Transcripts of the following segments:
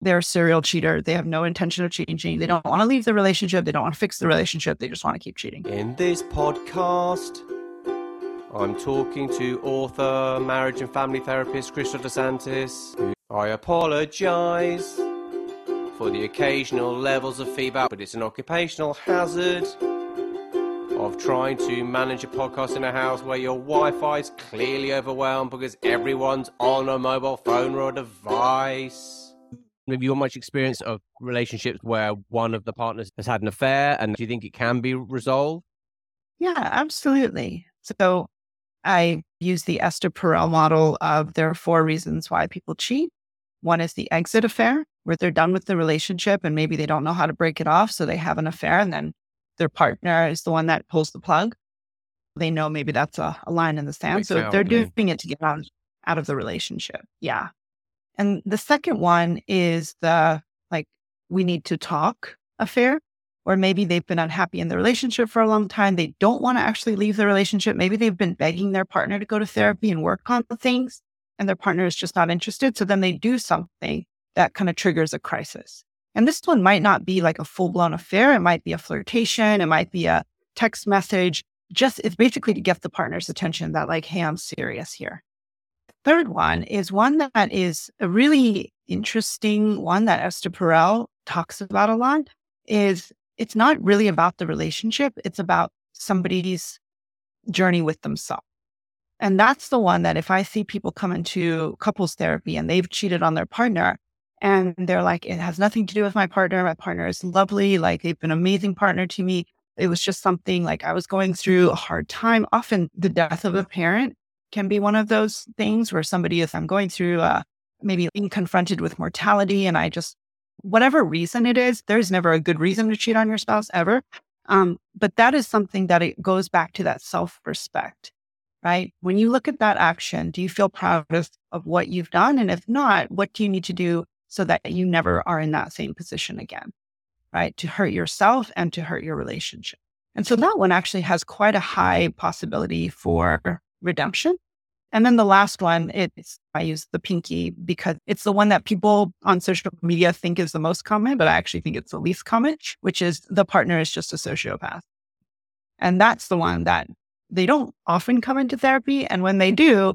they're a serial cheater. They have no intention of changing. They don't want to leave the relationship. They don't want to fix the relationship. They just want to keep cheating. In this podcast, I'm talking to author, marriage and family therapist Crystal DeSantis. I apologize for the occasional levels of feedback, but it's an occupational hazard of trying to manage a podcast in a house where your Wi-Fi is clearly overwhelmed because everyone's on a mobile phone or a device. Have you got much experience of relationships where one of the partners has had an affair, and do you think it can be resolved? Yeah, absolutely. So I use the Esther Perel model of there are four reasons why people cheat. One is the exit affair, where they're done with the relationship and maybe they don't know how to break it off. So they have an affair and then their partner is the one that pulls the plug. They know maybe that's a, a line in the sand. so they're doing it to get out, out of the relationship. Yeah. And the second one is the like, we need to talk affair, or maybe they've been unhappy in the relationship for a long time. They don't want to actually leave the relationship. Maybe they've been begging their partner to go to therapy and work on the things, and their partner is just not interested. So then they do something that kind of triggers a crisis. And this one might not be like a full blown affair. It might be a flirtation. It might be a text message. Just it's basically to get the partner's attention that, like, hey, I'm serious here. Third one is one that is a really interesting one that Esther Perel talks about a lot is it's not really about the relationship. It's about somebody's journey with themselves. And that's the one that if I see people come into couples therapy and they've cheated on their partner, and they're like, it has nothing to do with my partner. My partner is lovely. Like they've been an amazing partner to me. It was just something like I was going through a hard time. Often the death of a parent can be one of those things where somebody is, I'm going through uh, maybe being confronted with mortality. And I just, whatever reason it is, there's never a good reason to cheat on your spouse ever. Um, but that is something that it goes back to that self respect, right? When you look at that action, do you feel proud of, of what you've done? And if not, what do you need to do so that you never are in that same position again, right? To hurt yourself and to hurt your relationship. And so that one actually has quite a high possibility for redemption. And then the last one, it's I use the pinky because it's the one that people on social media think is the most common, but I actually think it's the least common, which is the partner is just a sociopath. And that's the one that they don't often come into therapy. And when they do,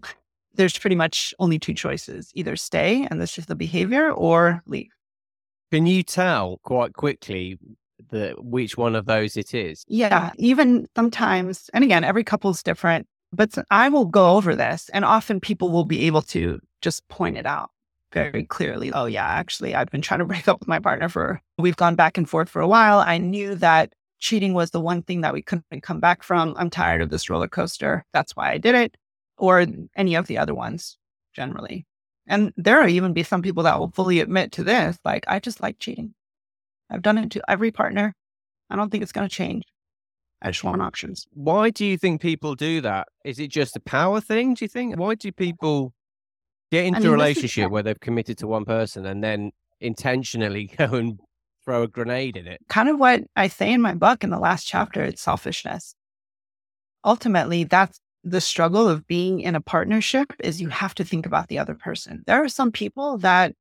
there's pretty much only two choices either stay and this is the behavior or leave. Can you tell quite quickly the which one of those it is? Yeah, even sometimes, and again, every couple is different, but I will go over this and often people will be able to just point it out very clearly. Oh, yeah, actually, I've been trying to break up with my partner for, we've gone back and forth for a while. I knew that cheating was the one thing that we couldn't come back from. I'm tired of this roller coaster. That's why I did it or any of the other ones generally. And there will even be some people that will fully admit to this, like, I just like cheating. I've done it to every partner. I don't think it's going to change. Just options. Why do you think people do that? Is it just a power thing, do you think? Why do people get into I mean, a relationship where they've committed to one person and then intentionally go and throw a grenade in it? Kind of what I say in my book in the last chapter it's selfishness. Ultimately, that's the struggle of being in a partnership is you have to think about the other person. There are some people that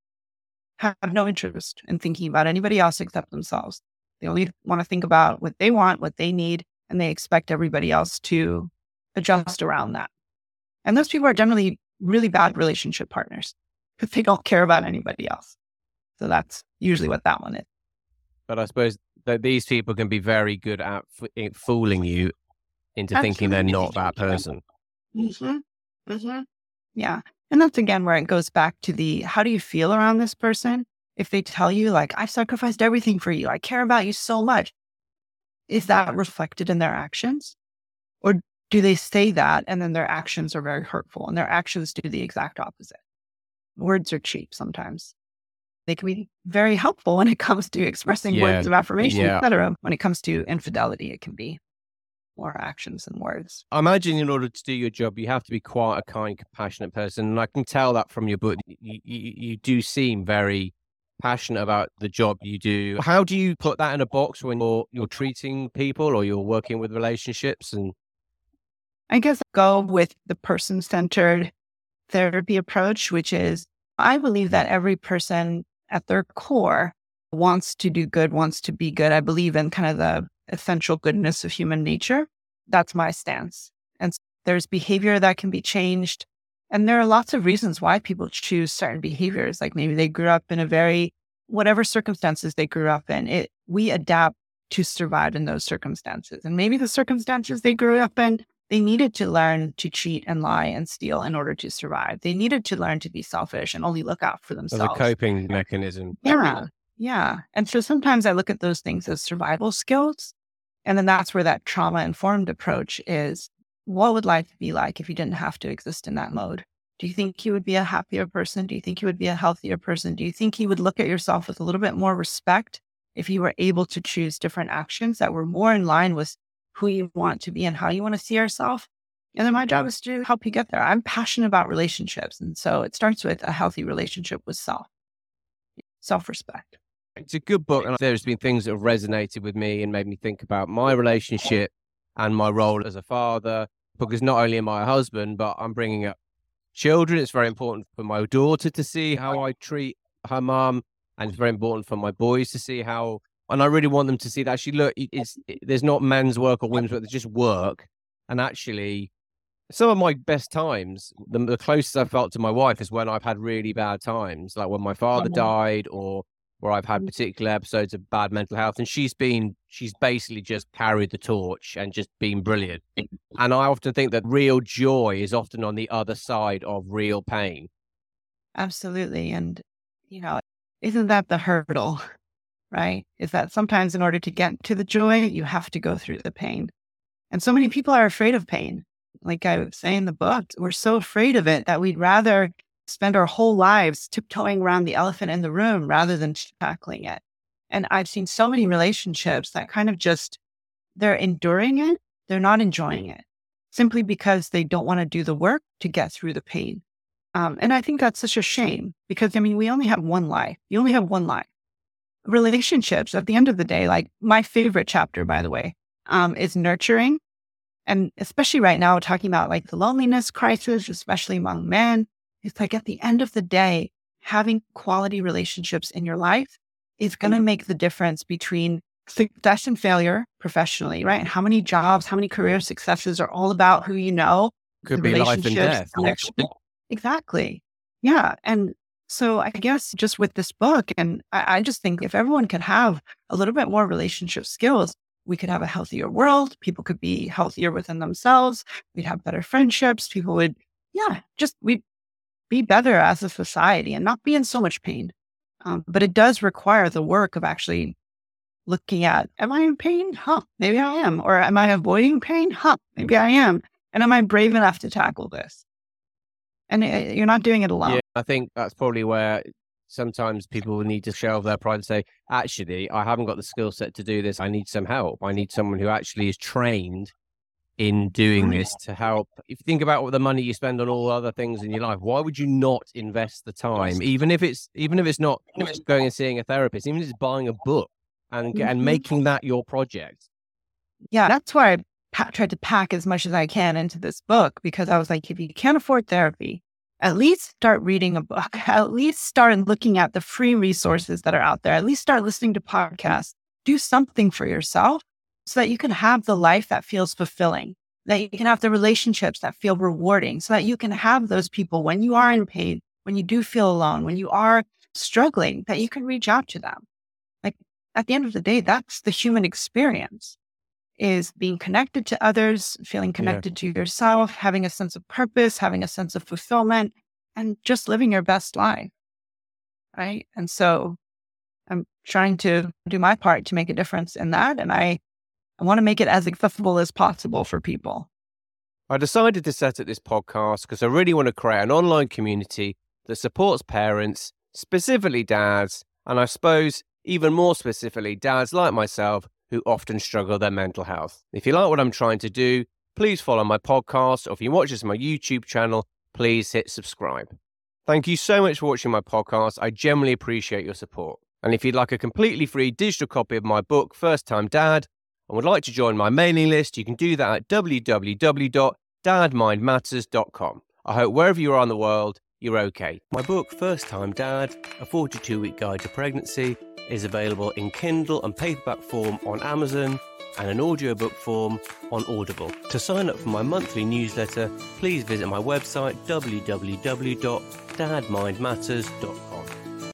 have no interest in thinking about anybody else except themselves. They only want to think about what they want, what they need, and they expect everybody else to adjust around that. And those people are generally really bad relationship partners because they don't care about anybody else. So that's usually what that one is. But I suppose that these people can be very good at f- fooling you into Absolutely. thinking they're not that person. Mm-hmm. Mm-hmm. Yeah. And that's again where it goes back to the how do you feel around this person? If they tell you, like, I've sacrificed everything for you, I care about you so much, is that reflected in their actions? Or do they say that and then their actions are very hurtful and their actions do the exact opposite? Words are cheap sometimes. They can be very helpful when it comes to expressing yeah. words of affirmation, yeah. etc. When it comes to infidelity, it can be more actions than words. I imagine in order to do your job, you have to be quite a kind, compassionate person. And I can tell that from your book. You, you, you do seem very passionate about the job you do. How do you put that in a box when you're, you're treating people or you're working with relationships? And I guess I go with the person centered therapy approach, which is I believe that every person at their core wants to do good, wants to be good. I believe in kind of the essential goodness of human nature. That's my stance. And there's behavior that can be changed. And there are lots of reasons why people choose certain behaviors. Like maybe they grew up in a very, whatever circumstances they grew up in, it, we adapt to survive in those circumstances. And maybe the circumstances they grew up in, they needed to learn to cheat and lie and steal in order to survive. They needed to learn to be selfish and only look out for themselves. As a coping mechanism. Yeah. Yeah. And so sometimes I look at those things as survival skills. And then that's where that trauma informed approach is what would life be like if you didn't have to exist in that mode? Do you think you would be a happier person? Do you think you would be a healthier person? Do you think you would look at yourself with a little bit more respect if you were able to choose different actions that were more in line with who you want to be and how you want to see yourself? And then my job is to help you get there. I'm passionate about relationships. And so it starts with a healthy relationship with self, self respect. It's a good book. And there's been things that have resonated with me and made me think about my relationship and my role as a father. Because not only am I a husband, but I'm bringing up children. It's very important for my daughter to see how I treat her mum. And it's very important for my boys to see how, and I really want them to see that actually, look, it's, it, there's not men's work or women's work, there's just work. And actually, some of my best times, the, the, closest I felt to my wife is when I've had really bad times, like when my father uh-huh. died or where I've had mm. particular episodes of bad mental health, and she's been she's basically just carried the torch and just been brilliant. And I often think that real joy is often on the other side of real pain. Absolutely, and you know, isn't that the hurdle, right? Is that sometimes in order to get to the joy, you have to go through the pain, and so many people are afraid of pain. Like I say in the book, we're so afraid of it that we'd rather spend our whole lives tiptoeing around the elephant in the room rather than tackling it. And I've seen so many relationships that kind of just, they're enduring it, they're not enjoying it simply because they don't want to do the work to get through the pain. Um, and I think that's such a shame because, I mean, we only have one life. You only have one life. Relationships, at the end of the day, like my favorite chapter, by the way, um, is nurturing. And especially right now, talking about like the loneliness crisis, especially among men, it's like at the end of the day, having quality relationships in your life is going to mm-hmm. make the difference between success and failure professionally, right? And how many jobs, how many career successes are all about who you know. Could be life and death. Exactly. Yeah. And so I guess just with this book, and I, I just think if everyone could have a little bit more relationship skills, we could have a healthier world. People could be healthier within themselves. We'd have better friendships. People would, yeah, just we be better as a society and not be in so much pain. Um, but it does require the work of actually looking at, am I in pain? Huh, maybe I am. Or am I avoiding pain? Huh, maybe I am. And am I brave enough to tackle this? And it, uh, you're not doing it alone. Yeah, I think that's probably where sometimes people need to shelve their pride and say, actually, I haven't got the skill set to do this. I need some help. I need someone who actually is trained in doing this to help. If you think about what the money you spend on all other things in your life, why would you not invest the time, even if it's even if it's not going and seeing a therapist, even if it's buying a book and mm-hmm. and making that your project? Yeah, that's why I pa- tried to pack as much as I can into this book because I was like, if you can't afford therapy, at least start reading a book. At least start looking at the free resources that are out there. At least start listening to podcasts. Do something for yourself so that you can have the life that feels fulfilling, that you can have the relationships that feel rewarding, so that you can have those people when you are in pain, when you do feel alone, when you are struggling, that you can reach out to them. Like at the end of the day, that's the human experience is being connected to others, feeling connected yeah. to yourself, having a sense of purpose, having a sense of fulfillment, and just living your best life. Right. And so I'm trying to do my part to make a difference in that. And I I want to make it as accessible as possible for people. I decided to set up this podcast because I really want to create an online community that supports parents, specifically dads, and I suppose even more specifically, dads like myself who often struggle with their mental health. If you like what I'm trying to do, please follow my podcast, or if you watch this on my YouTube channel, please hit subscribe. Thank you so much for watching my podcast. I genuinely appreciate your support. And if you'd like a completely free digital copy of my book, First Time Dad, and would like to join my mailing list, you can do that at www.dadmindmatters.com. I hope wherever you are in the world, you're okay. My book, First Time Dad, a 42 week guide to pregnancy, is available in Kindle and paperback form on Amazon and an audiobook form on Audible. To sign up for my monthly newsletter, please visit my website www.dadmindmatters.com.